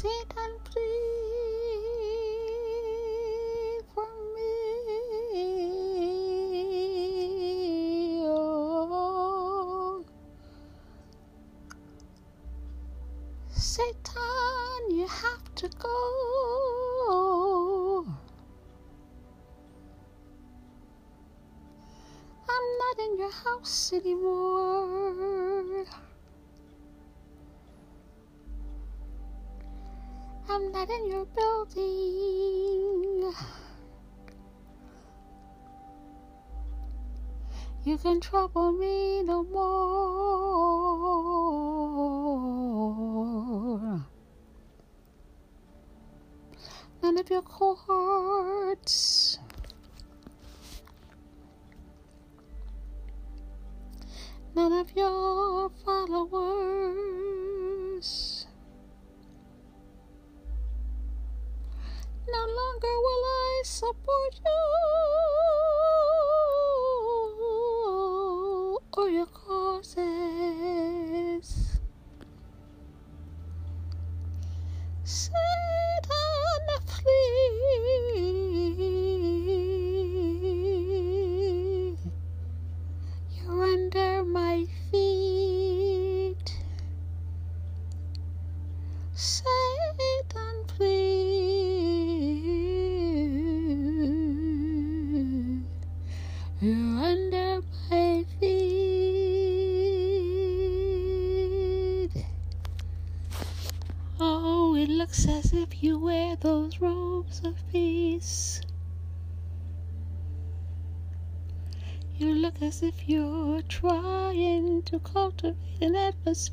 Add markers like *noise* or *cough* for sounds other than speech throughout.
Satan, please In your building. You can trouble me no more. None of your cohorts. Looks as if you wear those robes of peace. You look as if you're trying to cultivate an atmosphere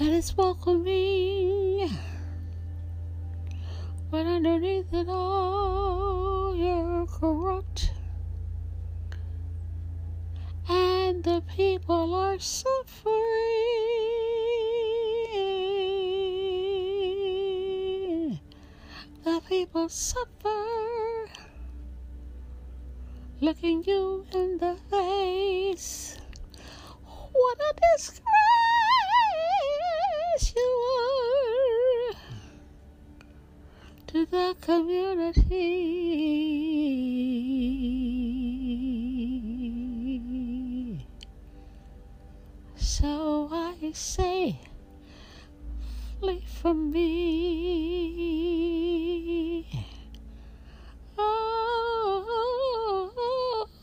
that is welcoming. But underneath it all, you're corrupt. And the people are suffering. People suffer looking you in the face. What a disgrace you are to the community. So I say, flee from me.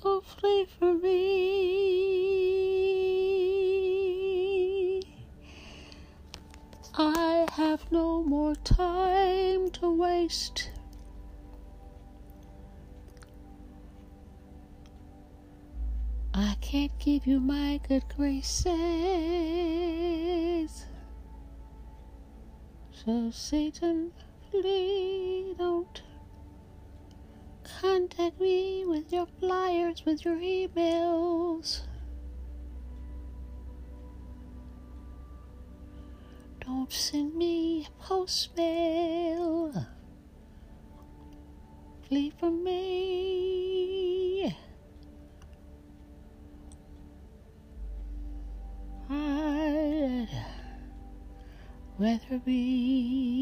Oh, flee me. I have no more time to waste. I can't give you my good graces. So, Satan, please don't contact me with your flyers, with your emails. Don't send me a post mail. Flee from me. I'd rather be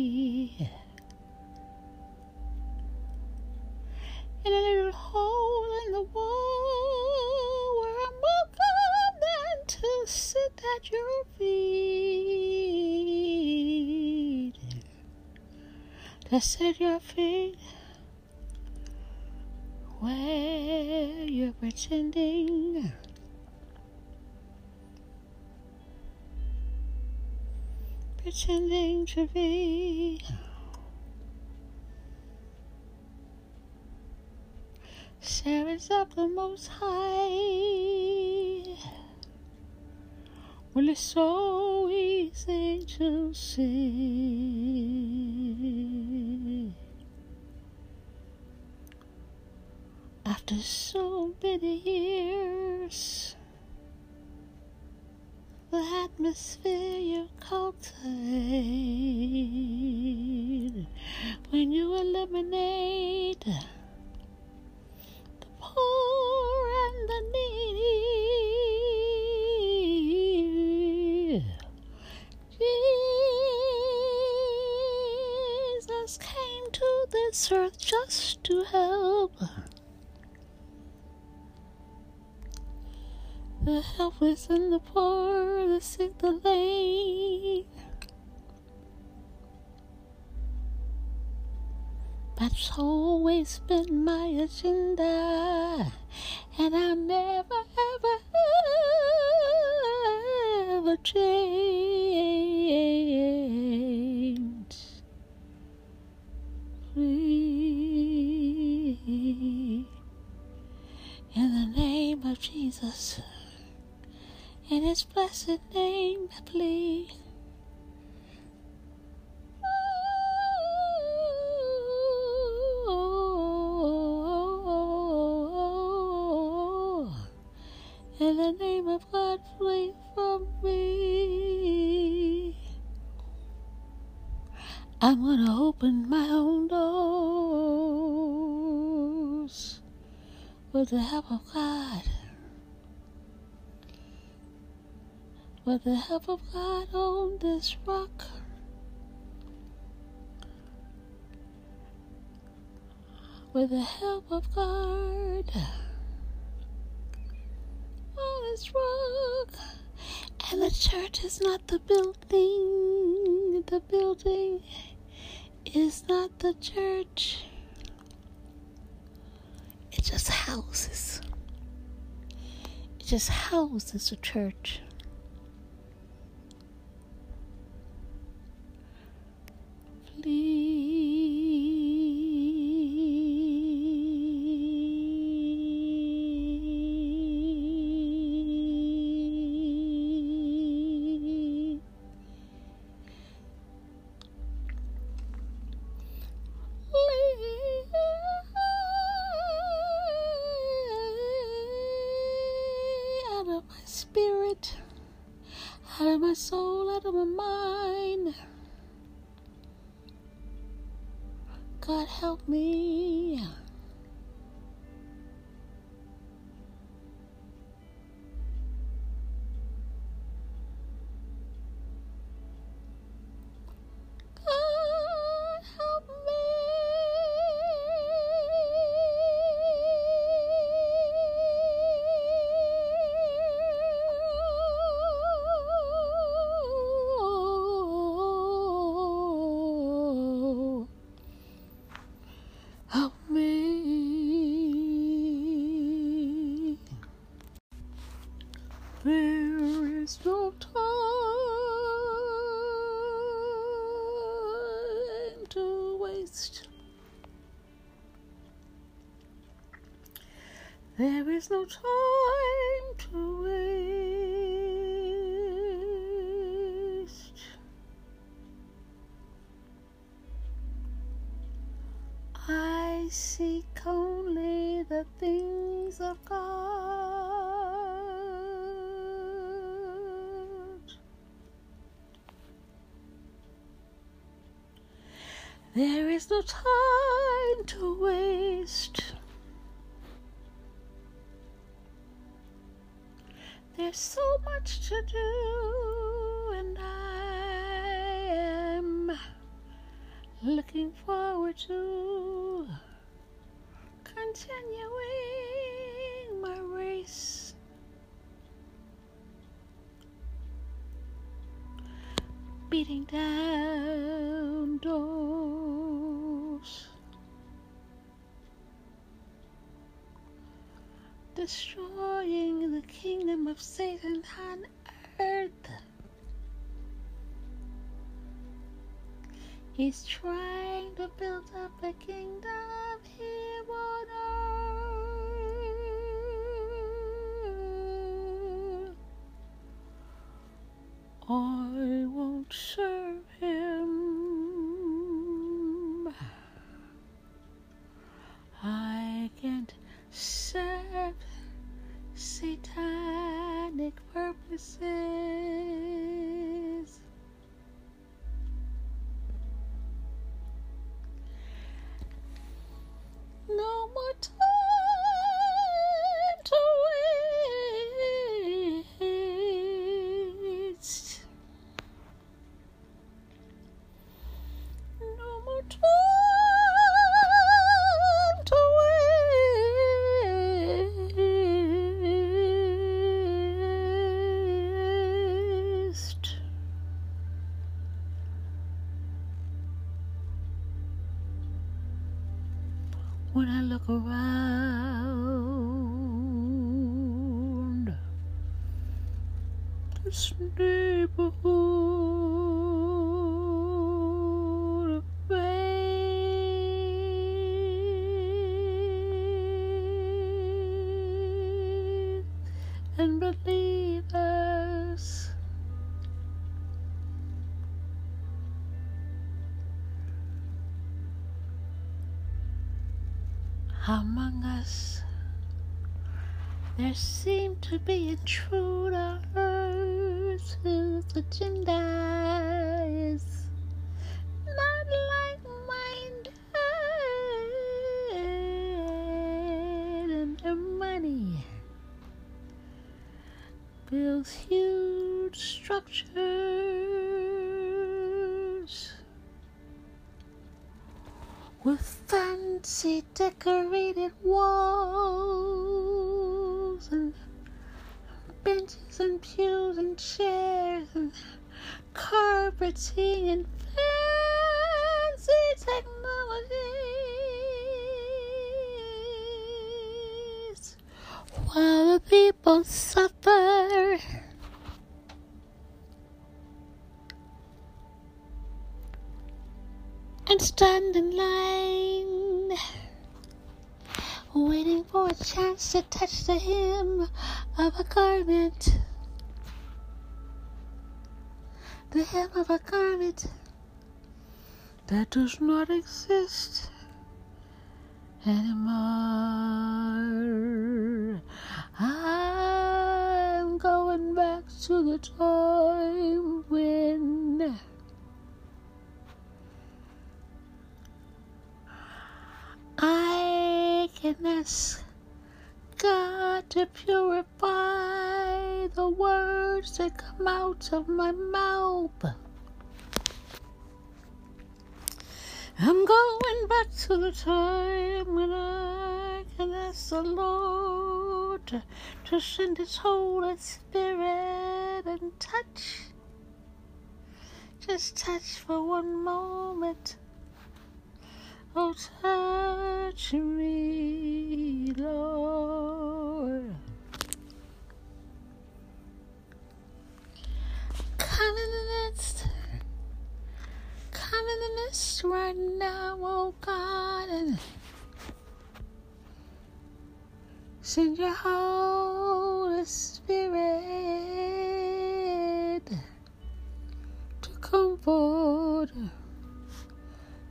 At your feet where you're pretending. Pretending to be servants of the Most High. Well, it's so easy to see. After so many years, the atmosphere you cultivate when you eliminate the poor and the needy. Jesus came to this earth just to help. The helpless and the poor, the sick, the lame. That's always been my agenda, and I'll never, ever, ever change. Please, in the name of Jesus, in His blessed name, please. In the name of God, flee from me. I'm gonna open my own doors with the help of God. With the help of God on this rock. With the help of God on this rock. And the church is not the building. The building is not the church. It just houses. It just houses a church. Please. Help me. There is no time to waste. I seek only the things of God. There is no time There's so much to do, and I am looking forward to continuing my race. Beating down doors, destroying the kingdom of Satan on earth. He's trying to build up a kingdom here on earth. I won't serve him. I can't serve satanic purposes. No more time I look around this neighborhood intruders carpeting and fancy technologies while the people suffer. and stand in line, waiting for a chance to touch the hem of a garment. The hem of a garment that does not exist anymore. I'm going back to the time when. I can ask God to purify words that come out of my mouth. I'm going back to the time when I can ask the Lord to, to send His Holy Spirit and touch. Just touch for one moment. Oh, touch me, Lord. In the midst right now, oh God, and send your Holy Spirit to comfort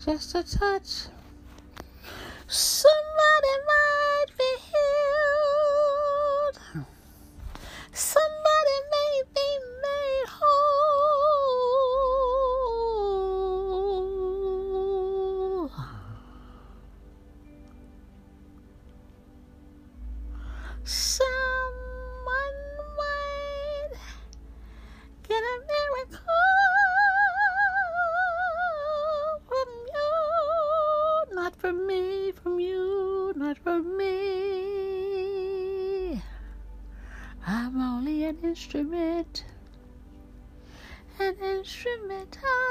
just a touch. Somebody might be healed. Somebody instrument, an instrument ah.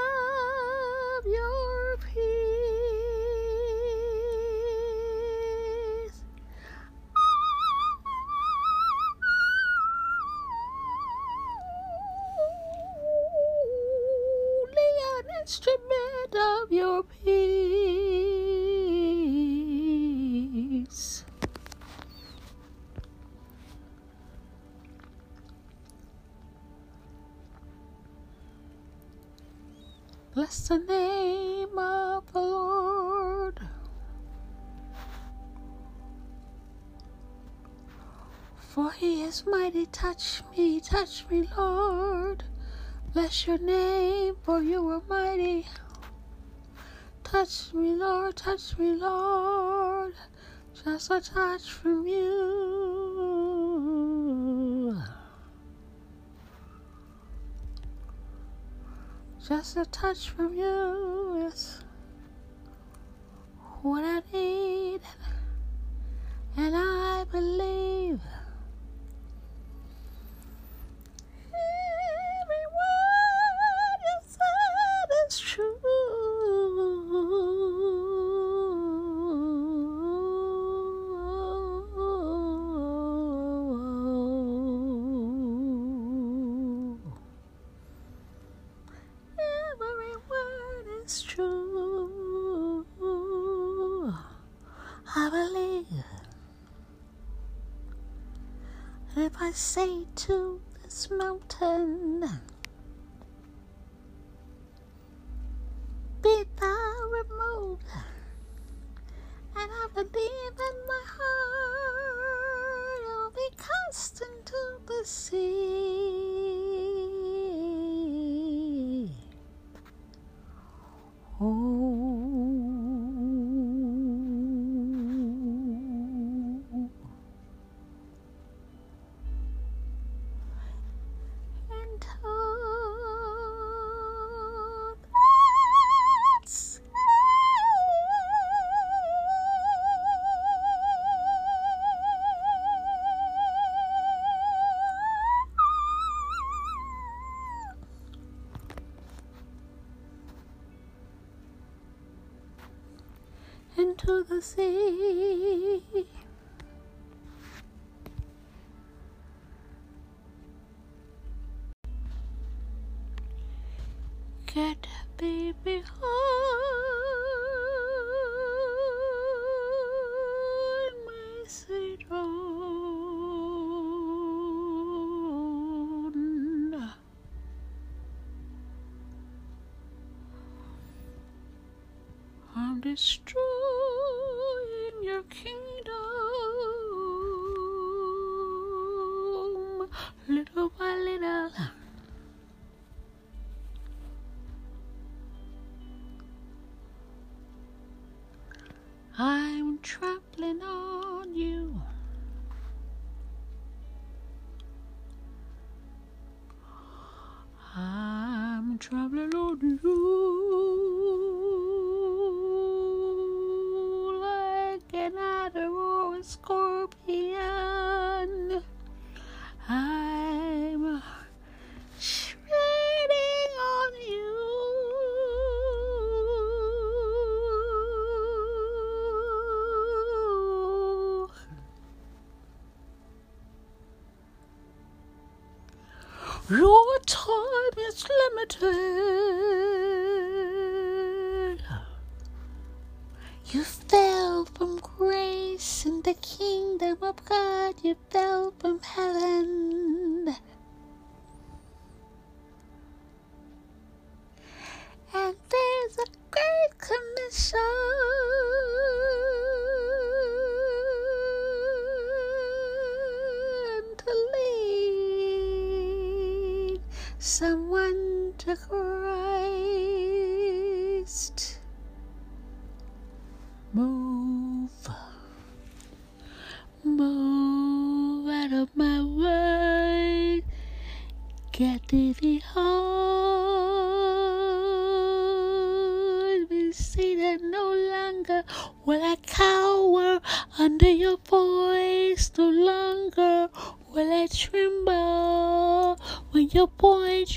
Mighty. Touch me, touch me, Lord. Bless your name, for you are mighty. Touch me, Lord, touch me, Lord. Just a touch from you. Just a touch from you I believe if I say to this mountain, Into the sea. Trampling on you. I'm trampling on you like an adder or a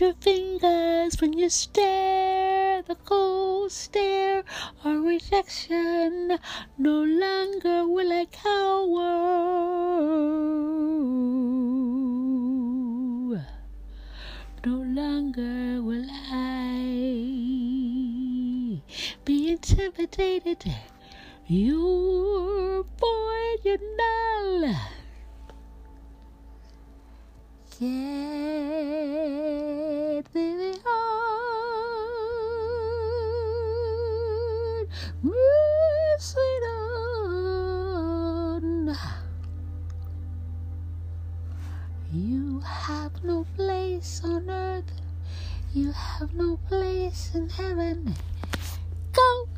your fingers, when you stare, the cold stare of rejection. No longer will I cower. No longer will I be intimidated. You're void, you're null. Get thee behind me Satan. You have no place on earth. You have no place in heaven. Go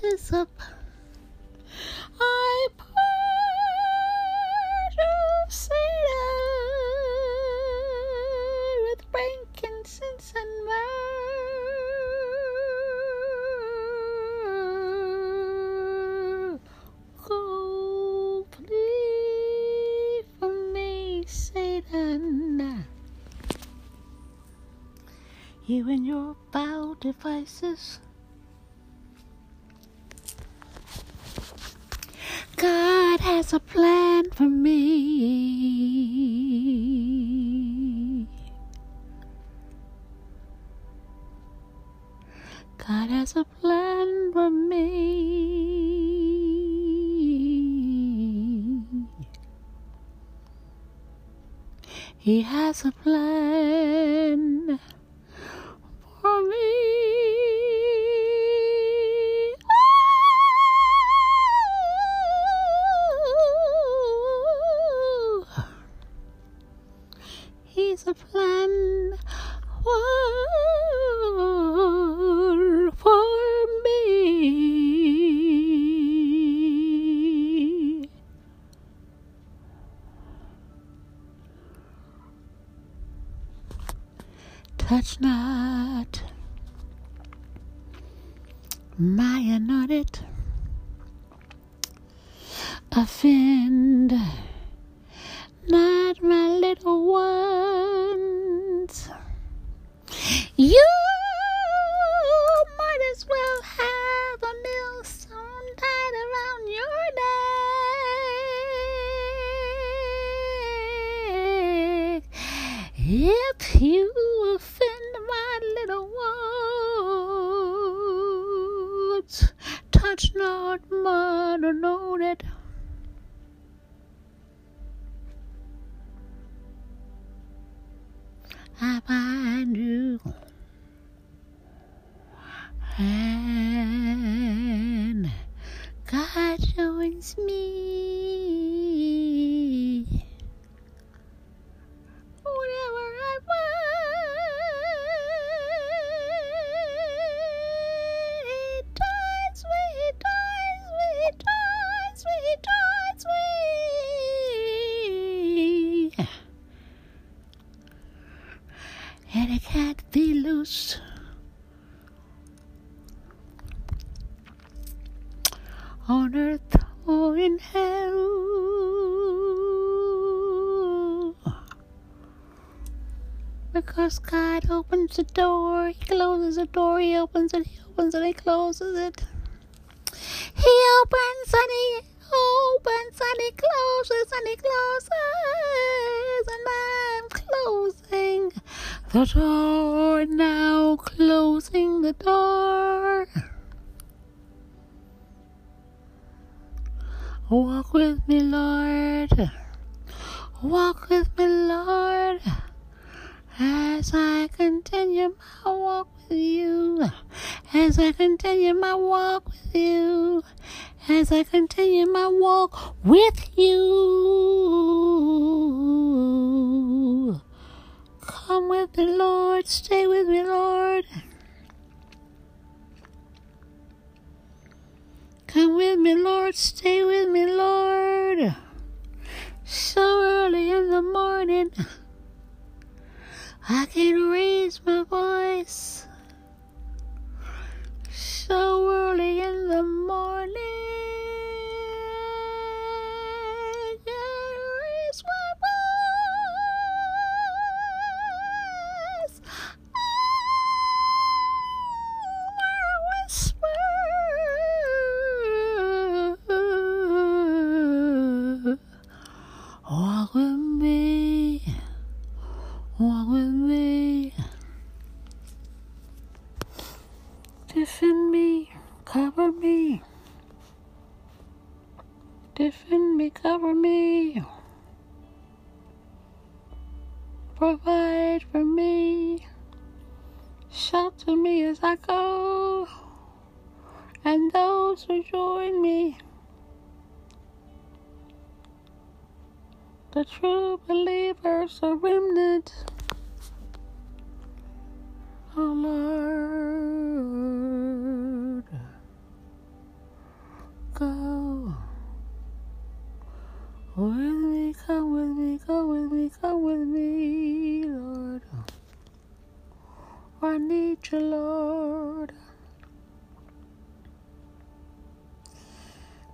Piss up. I part of Satan with frankincense and myrrh. Oh, plea for me, Satan. You and your foul devices. God a plan God opens the door, He closes the door, He opens it, He opens it, He closes it. He opens and He opens and He closes and He closes, and I'm closing the door As I continue my walk with you. As I continue my walk with you. Come with me, Lord. Stay with me, Lord. Come with me, Lord. Stay with me, Lord. So early in the morning, I can raise my voice. So early in the morning, need you, Lord.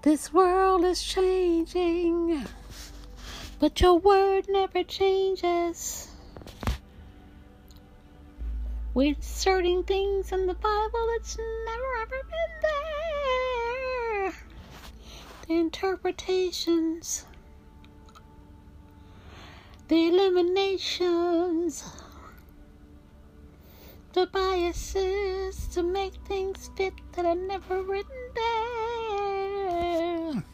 This world is changing, but your word never changes. We're inserting things in the Bible that's never ever been there. The interpretations, the eliminations, the biases to make things fit that are never written there.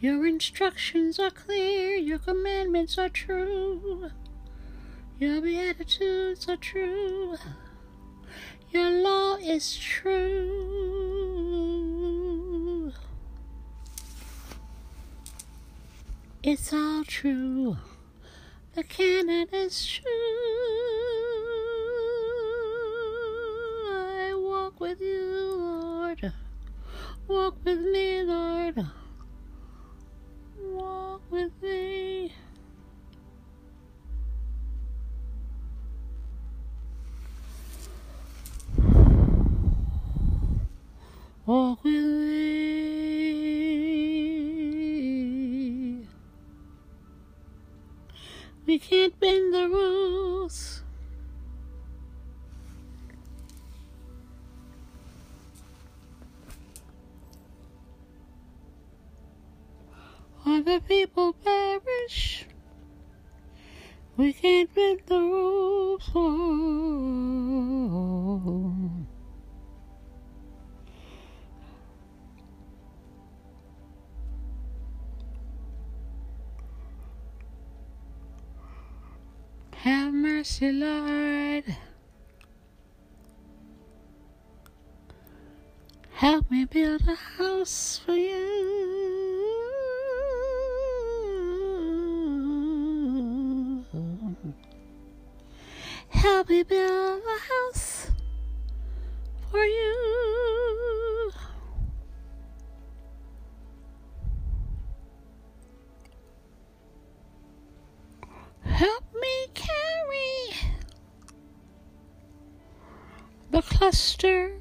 Your instructions are clear, your commandments are true, your beatitudes are true, your law is true. It's all true, the canon is true. I walk with you, Lord, walk with me, Lord walk with me. Walk with me. We can't bend the rules. Other people perish. We can't bend the rules. Mercy, Lord. Help me build a house for you. Help me build a house for you. The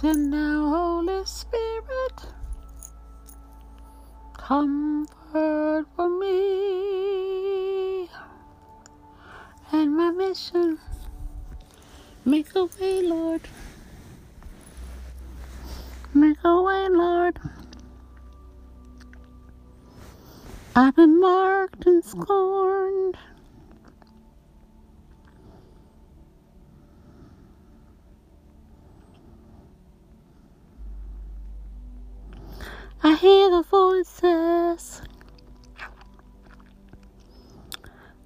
Send now, Holy Spirit. Comfort for me and my mission. Make a way, Lord. Make a way, Lord. I've been marked and scorned. I hear the voices,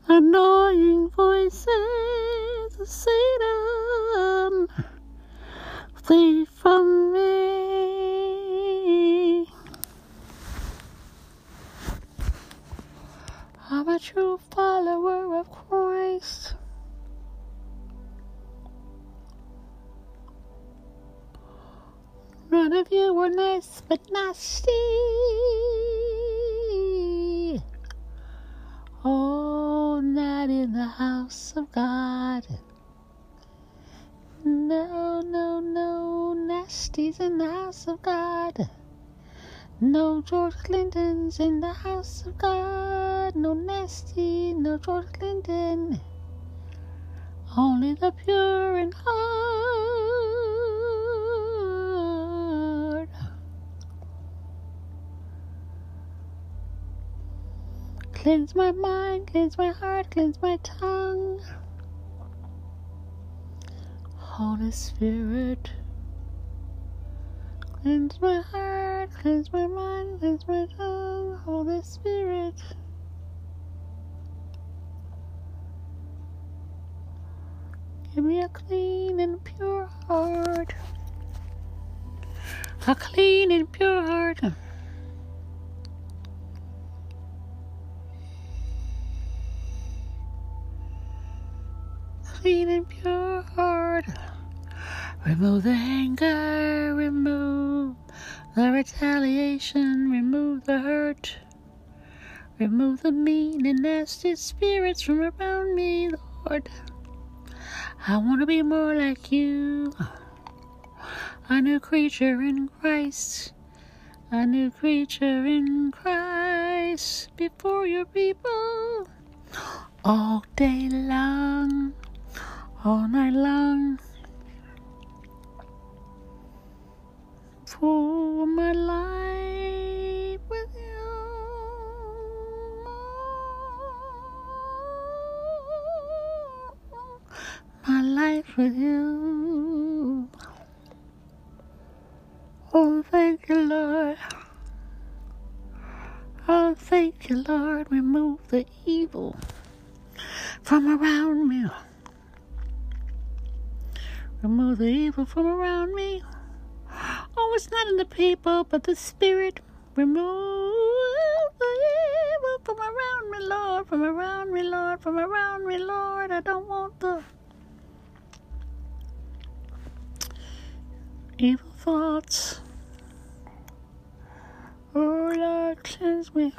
annoying voices of Satan. Flee from me. I'm a true follower of Christ. None of you were nice but nasty. Oh, not in the house of God. No, no, no, nasty's in the house of God. No George Clinton's in the house of God. No nasty, no George Clinton. Only the pure in heart. Cleanse my mind, cleanse my heart, cleanse my tongue. Holy Spirit, Cleanse my heart, cleanse my mind, cleanse my tongue, Holy Spirit. Give me a clean and pure heart. A clean and pure heart. Clean and pure. Heart. Remove the anger, remove the retaliation, remove the hurt, remove the mean and nasty spirits from around me, Lord. I want to be more like you, a new creature in Christ, a new creature in Christ before your people. All day long, all night long. for my life with you. My life with you. Oh, thank you, Lord. Oh, thank you, Lord. Remove the evil from around me. Remove the evil from around me. Oh, it's not in the people, but the Spirit. Remove the evil from around me, Lord, from around me, Lord, from around me, Lord. I don't want the evil thoughts. Oh, Lord, cleanse me.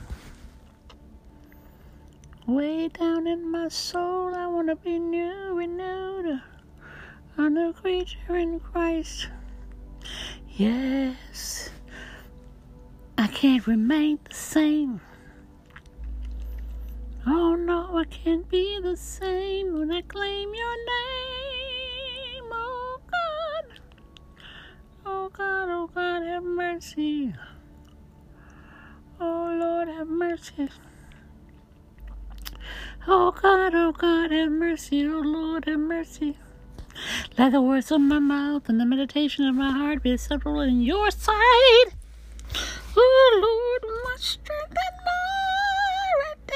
Way down in my soul, I want to be new, renewed, a new creature in Christ. Yes, I can't remain the same. Oh no, I can't be the same when I claim your name. Oh God, oh God, oh God, have mercy. Oh Lord, have mercy. Oh God, oh God, have mercy. Oh Lord, have mercy. Let the words of my mouth and the meditation of my heart be acceptable in your sight. Oh Lord, my strength and my redeemer.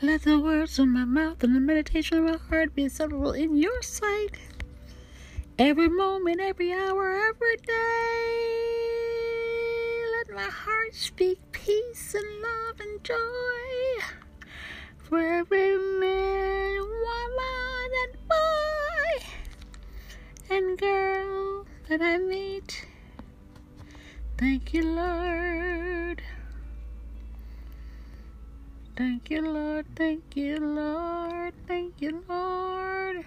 Let the words of my mouth and the meditation of my heart be acceptable in your sight. Every moment, every hour, every day my heart speak peace and love and joy for every man, woman, and boy and girl that I meet. Thank you, Lord. Thank you, Lord. Thank you, Lord. Thank you, Lord.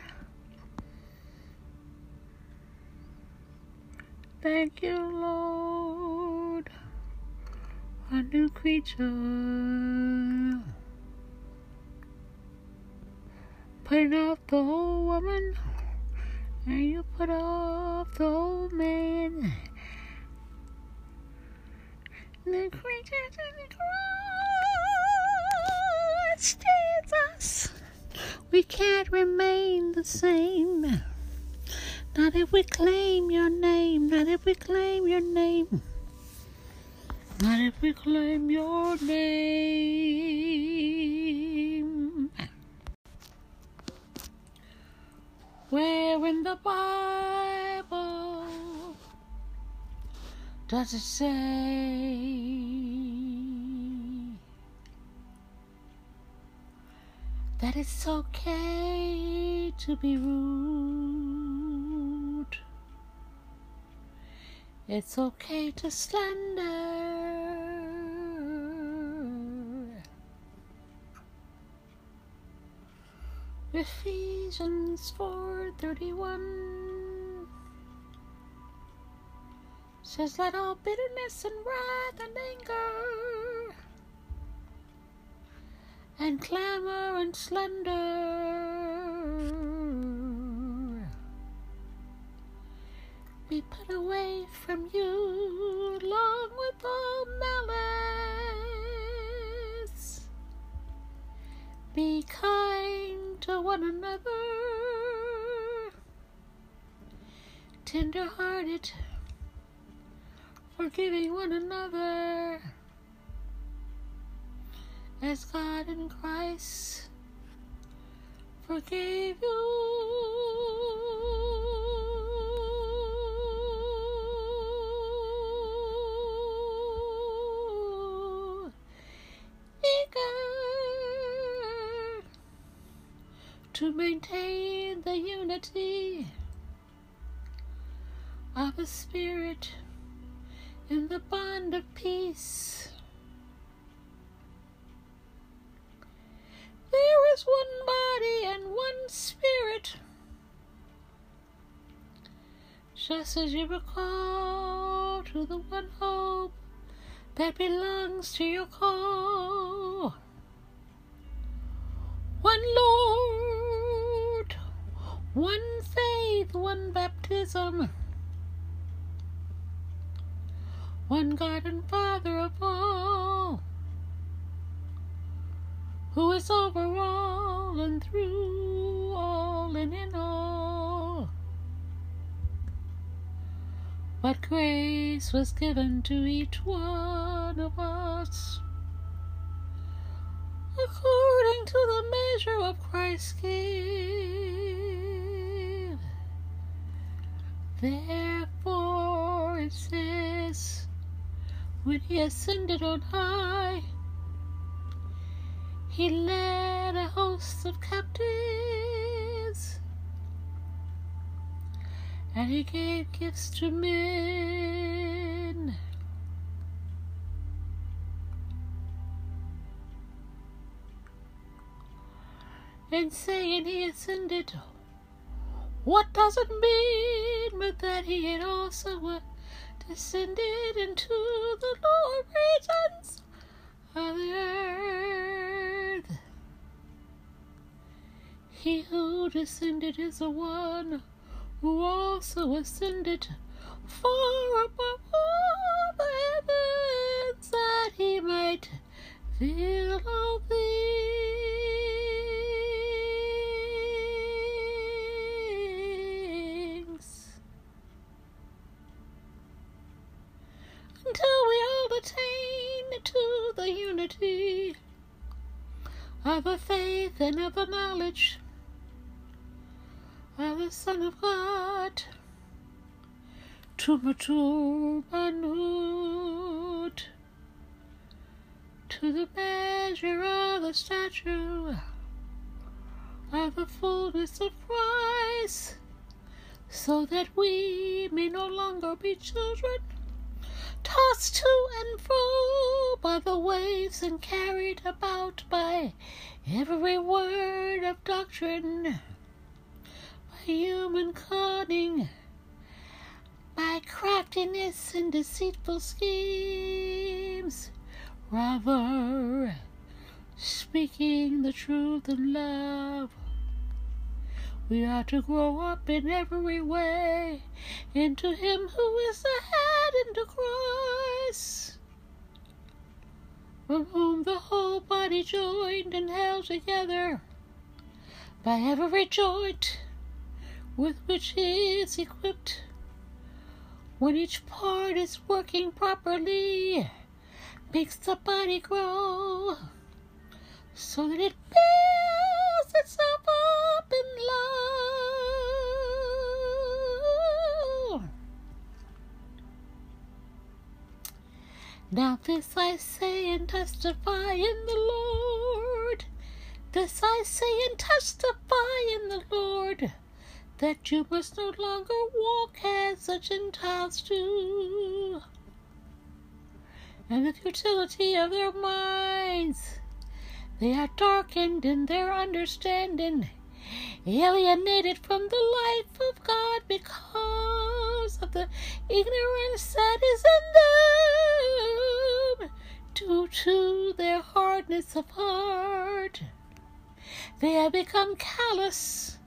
Thank you, Lord a new creature. Putting off the old woman, and you put off the old man. The creatures in Christ Jesus. We can't remain the same. Not if we claim your name. Not if we claim your name. Not if we claim your name. Where in the Bible does it say that it's okay to be rude? It's okay to slander. Ephesians 4:31 says let all bitterness and wrath and anger and clamor and slander be put away from you along with all malice. Be one another, tender hearted, forgiving one another, as God in Christ forgave you. Of a spirit in the bond of peace. There is one body and one spirit, just as you were called to the one hope that belongs to your call. One Lord, one faith, one baptism, one God and Father of all, who is over all and through all and in all. What grace was given to each one of us according to the measure of Christ's gift. Therefore it says, when he ascended on high, he led a host of captives, and he gave gifts to men. and saying he ascended. What does it mean but that he had also descended into the lower regions of the earth? He who descended is the one who also ascended far above all the heavens that he might fill all things. Until we all attain to the unity of the faith and of the knowledge of the Son of God. To to the measure of the stature of the fullness of Christ, so that we may no longer be children, tossed to and fro by the waves and carried about by every word of doctrine, by human cunning by craftiness and deceitful schemes. Rather, speaking the truth in love, we are to grow up in every way into Him who is the head, into Christ, from whom the whole body joined and held together by every joint with which it is equipped when each part is working properly, makes the body grow so that it builds itself up in love. Now, this I say and testify in the Lord. This I say and testify in the Lord that you must no longer walk as the Gentiles do, and the futility of their minds. They are darkened in their understanding, alienated from the life of God because of the ignorance that is in them due to their hardness of heart. They have become callous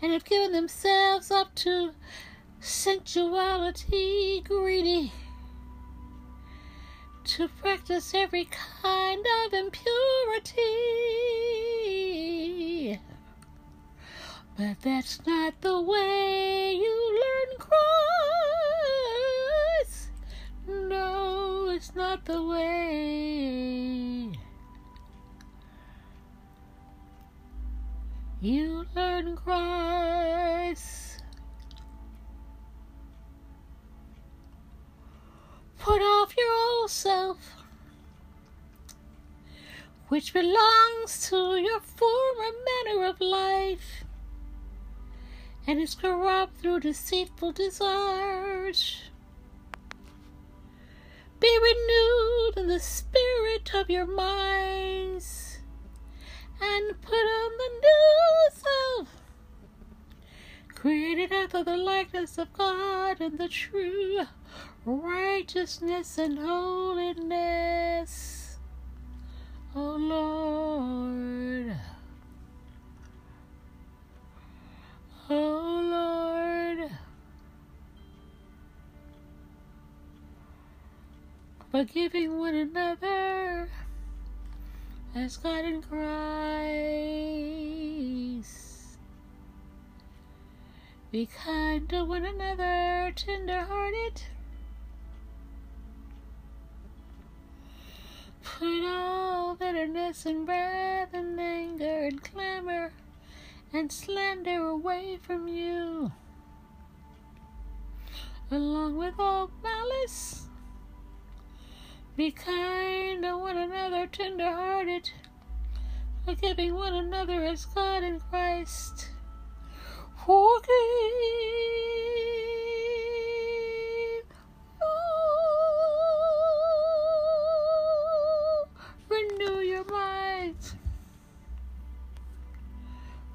and have given themselves up to sensuality, greedy, to practice every kind of impurity. But that's not the way you learn Christ. No, it's not the way. You learn Christ. Put off your old self which belongs to your former manner of life and is corrupt through deceitful desires. Be renewed in the spirit of your minds and put on the new self, created after the likeness of God in the true righteousness and holiness. Oh Lord. Oh Lord. Forgiving one another as God in Christ. Be kind to one another, tender hearted. Put all bitterness and wrath and anger and clamor and slander away from you, along with all malice. Be kind to one another, tender hearted, forgiving one another as God in Christ. Forgive Renew your minds.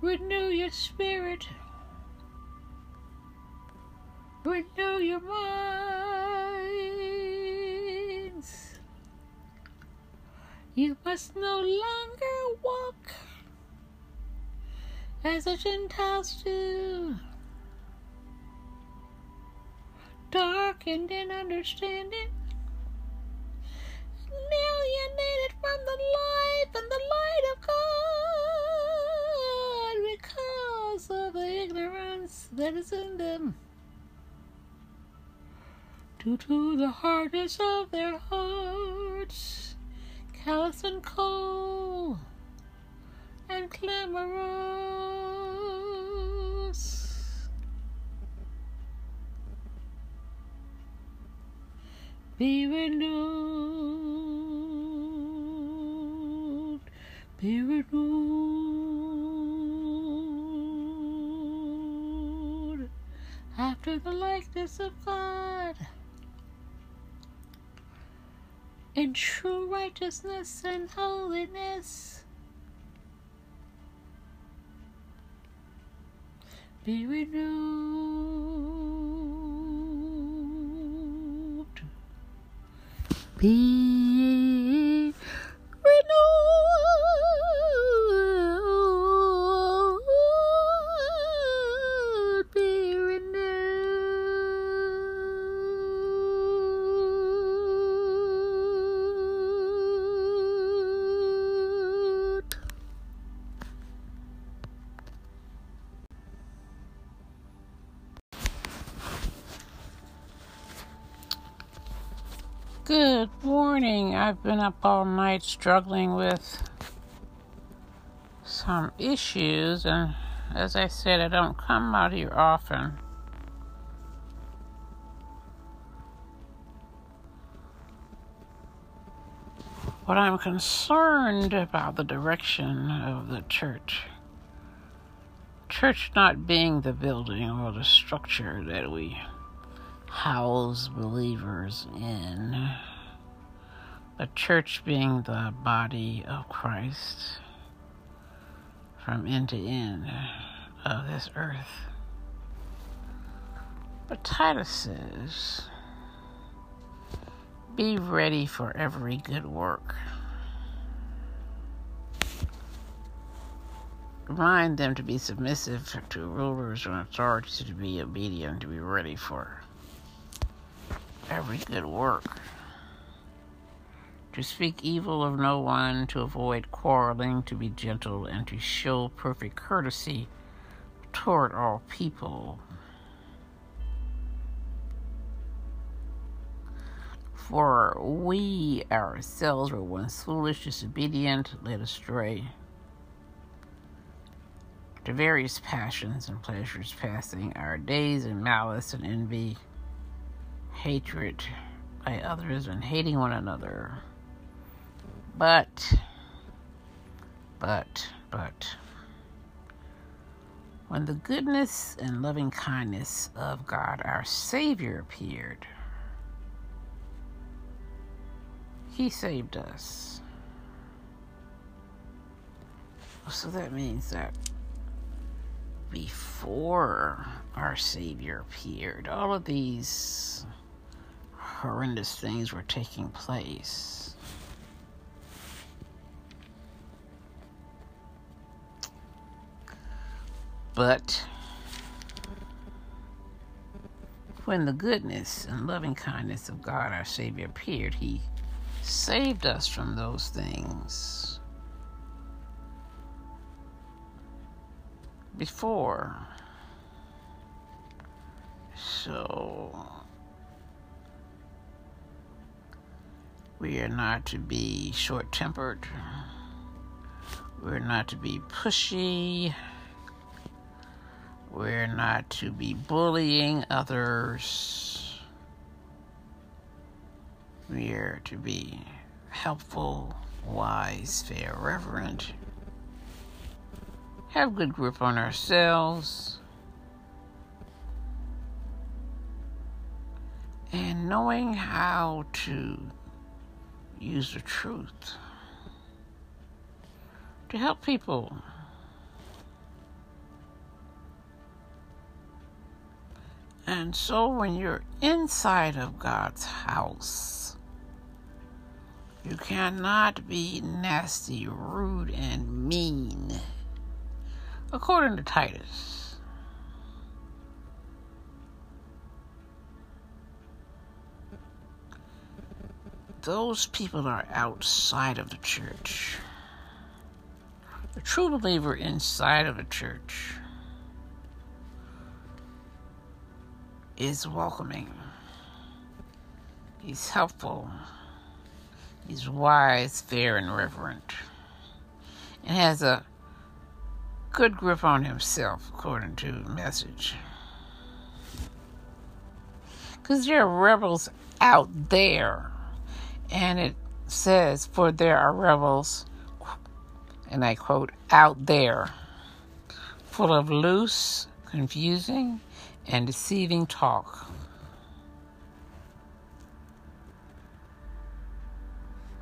Renew your spirit. Renew your minds. You must no longer walk as the Gentiles do, darkened in understanding, alienated from the life and the light of God because of the ignorance that is in them, due to the hardness of their hearts, callous and cold and clamorous. Be renewed, be renewed. after the likeness of God in true righteousness and holiness. Be renewed. Be Good morning. I've been up all night struggling with some issues, and as I said, I don't come out here often. But I'm concerned about the direction of the church. Church not being the building or the structure that we house believers in. The church being the body of Christ from end to end of this earth. But Titus says, Be ready for every good work. Remind them to be submissive to rulers and authorities, to be obedient, to be ready for every good work. To speak evil of no one, to avoid quarreling, to be gentle, and to show perfect courtesy toward all people. For we ourselves were once foolish, disobedient, led astray to various passions and pleasures, passing our days in malice and envy, hatred by others, and hating one another. But, but, but, when the goodness and loving kindness of God our Savior appeared, He saved us. So that means that before our Savior appeared, all of these horrendous things were taking place. But when the goodness and loving kindness of God our Savior appeared, He saved us from those things before. So we are not to be short tempered, we're not to be pushy. We're not to be bullying others. We are to be helpful, wise, fair, reverent, have good grip on ourselves, and knowing how to use the truth to help people. And so when you're inside of God's house, you cannot be nasty, rude, and mean. According to Titus. Those people are outside of the church. A true believer inside of the church is welcoming. He's helpful. He's wise, fair, and reverent, and has a good grip on himself, according to the message. Because there are rebels out there, and it says, For there are rebels, and I quote, out there, full of loose, confusing, and deceiving talk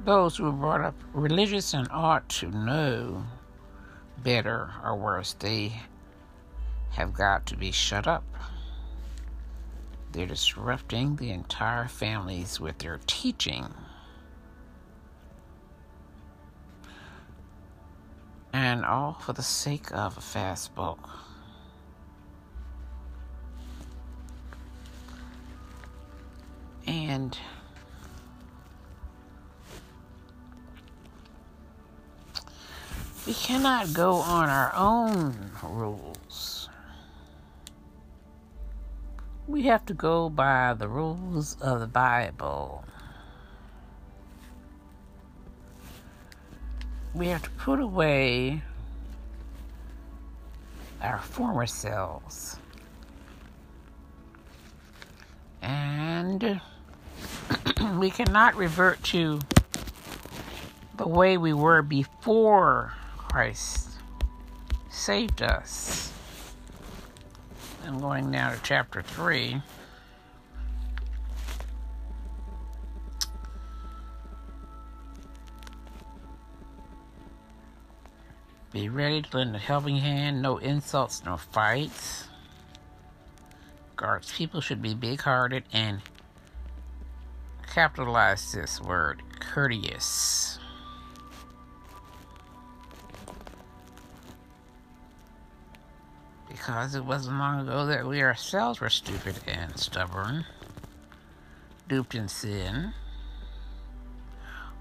those who were brought up religious and ought to know better or worse, they have got to be shut up. They're disrupting the entire families with their teaching. And all for the sake of a fast buck. And We cannot go on our own rules. We have to go by the rules of the Bible. We have to put away our former selves. And *clears throat* we cannot revert to the way we were before Christ saved us. I'm going now to chapter 3. Be ready to lend a helping hand, no insults, no fights. God's people should be big hearted and capitalize this word courteous. because it wasn't long ago that we ourselves were stupid and stubborn, duped in sin,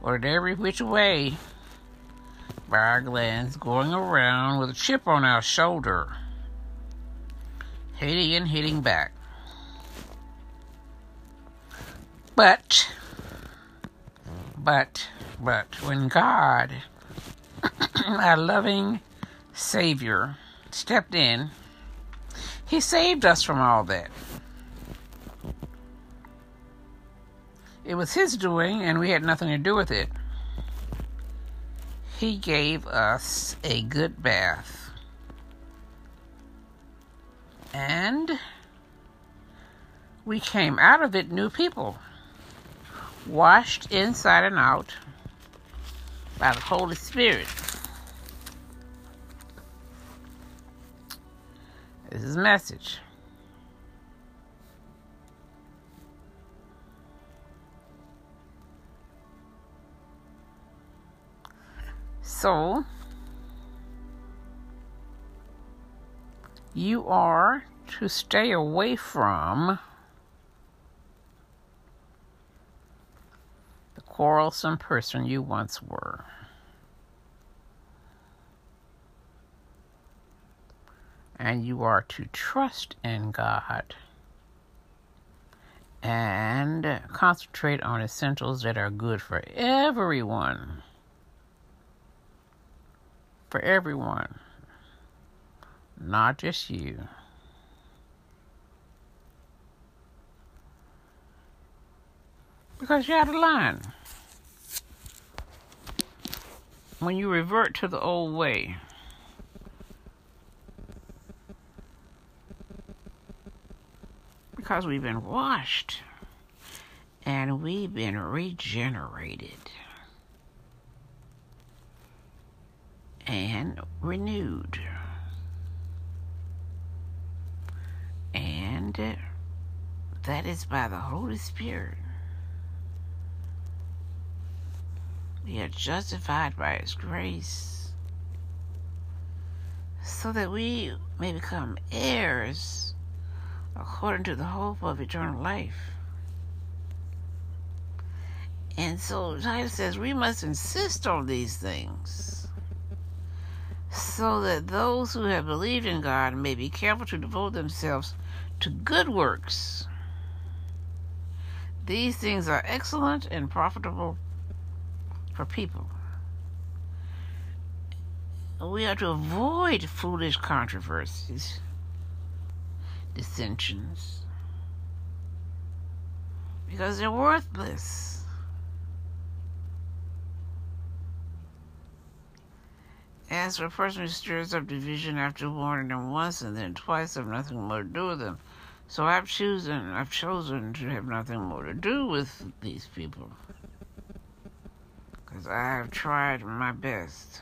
ordered every which way by our glands going around with a chip on our shoulder, hating and hating back. But, but, but when God, *clears throat* our loving Savior, stepped in, He saved us from all that. It was His doing, and we had nothing to do with it. He gave us a good bath. And we came out of it new people, washed inside and out by the Holy Spirit. This is message. So, you are to stay away from the quarrelsome person you once were. And you are to trust in God and concentrate on essentials that are good for everyone for everyone, not just you. Because you're out of line. When you revert to the old way, because we've been washed and we've been regenerated. And renewed. And that is by the Holy Spirit. We are justified by His grace so that we may become heirs according to the hope of eternal life. And so Titus says we must insist on these things so that those who have believed in God may be careful to devote themselves to good works. These things are excellent and profitable for people. We are to avoid foolish controversies, dissensions, because they're worthless. As for a person who stirs up division after warning them once and then twice, have nothing more to do with them. So I've chosen, I've chosen to have nothing more to do with these people, because I have tried my best.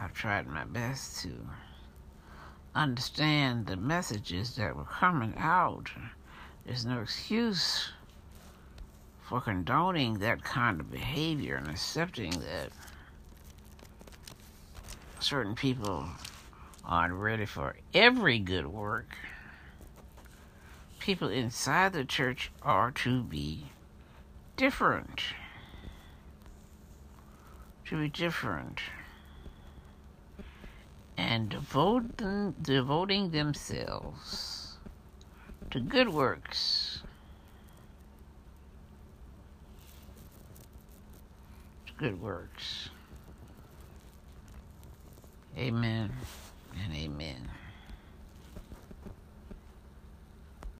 I've tried my best to understand the messages that were coming out. There's no excuse for condoning that kind of behavior and accepting that certain people aren't ready for every good work. People inside the church are to be different. To be different. And devoting themselves to good works good works. Amen and amen.